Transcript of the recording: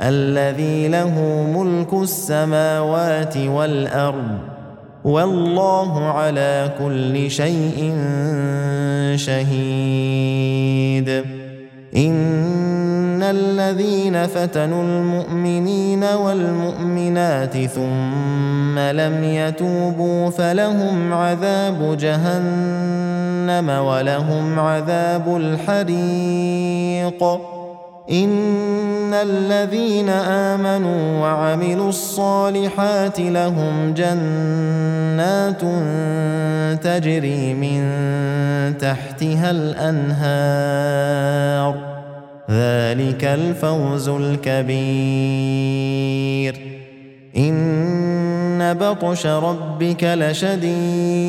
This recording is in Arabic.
الذي له ملك السماوات والأرض والله على كل شيء شهيد. إن الذين فتنوا المؤمنين والمؤمنات ثم لم يتوبوا فلهم عذاب جهنم ولهم عذاب الحريق. ان الذين امنوا وعملوا الصالحات لهم جنات تجري من تحتها الانهار ذلك الفوز الكبير ان بطش ربك لشديد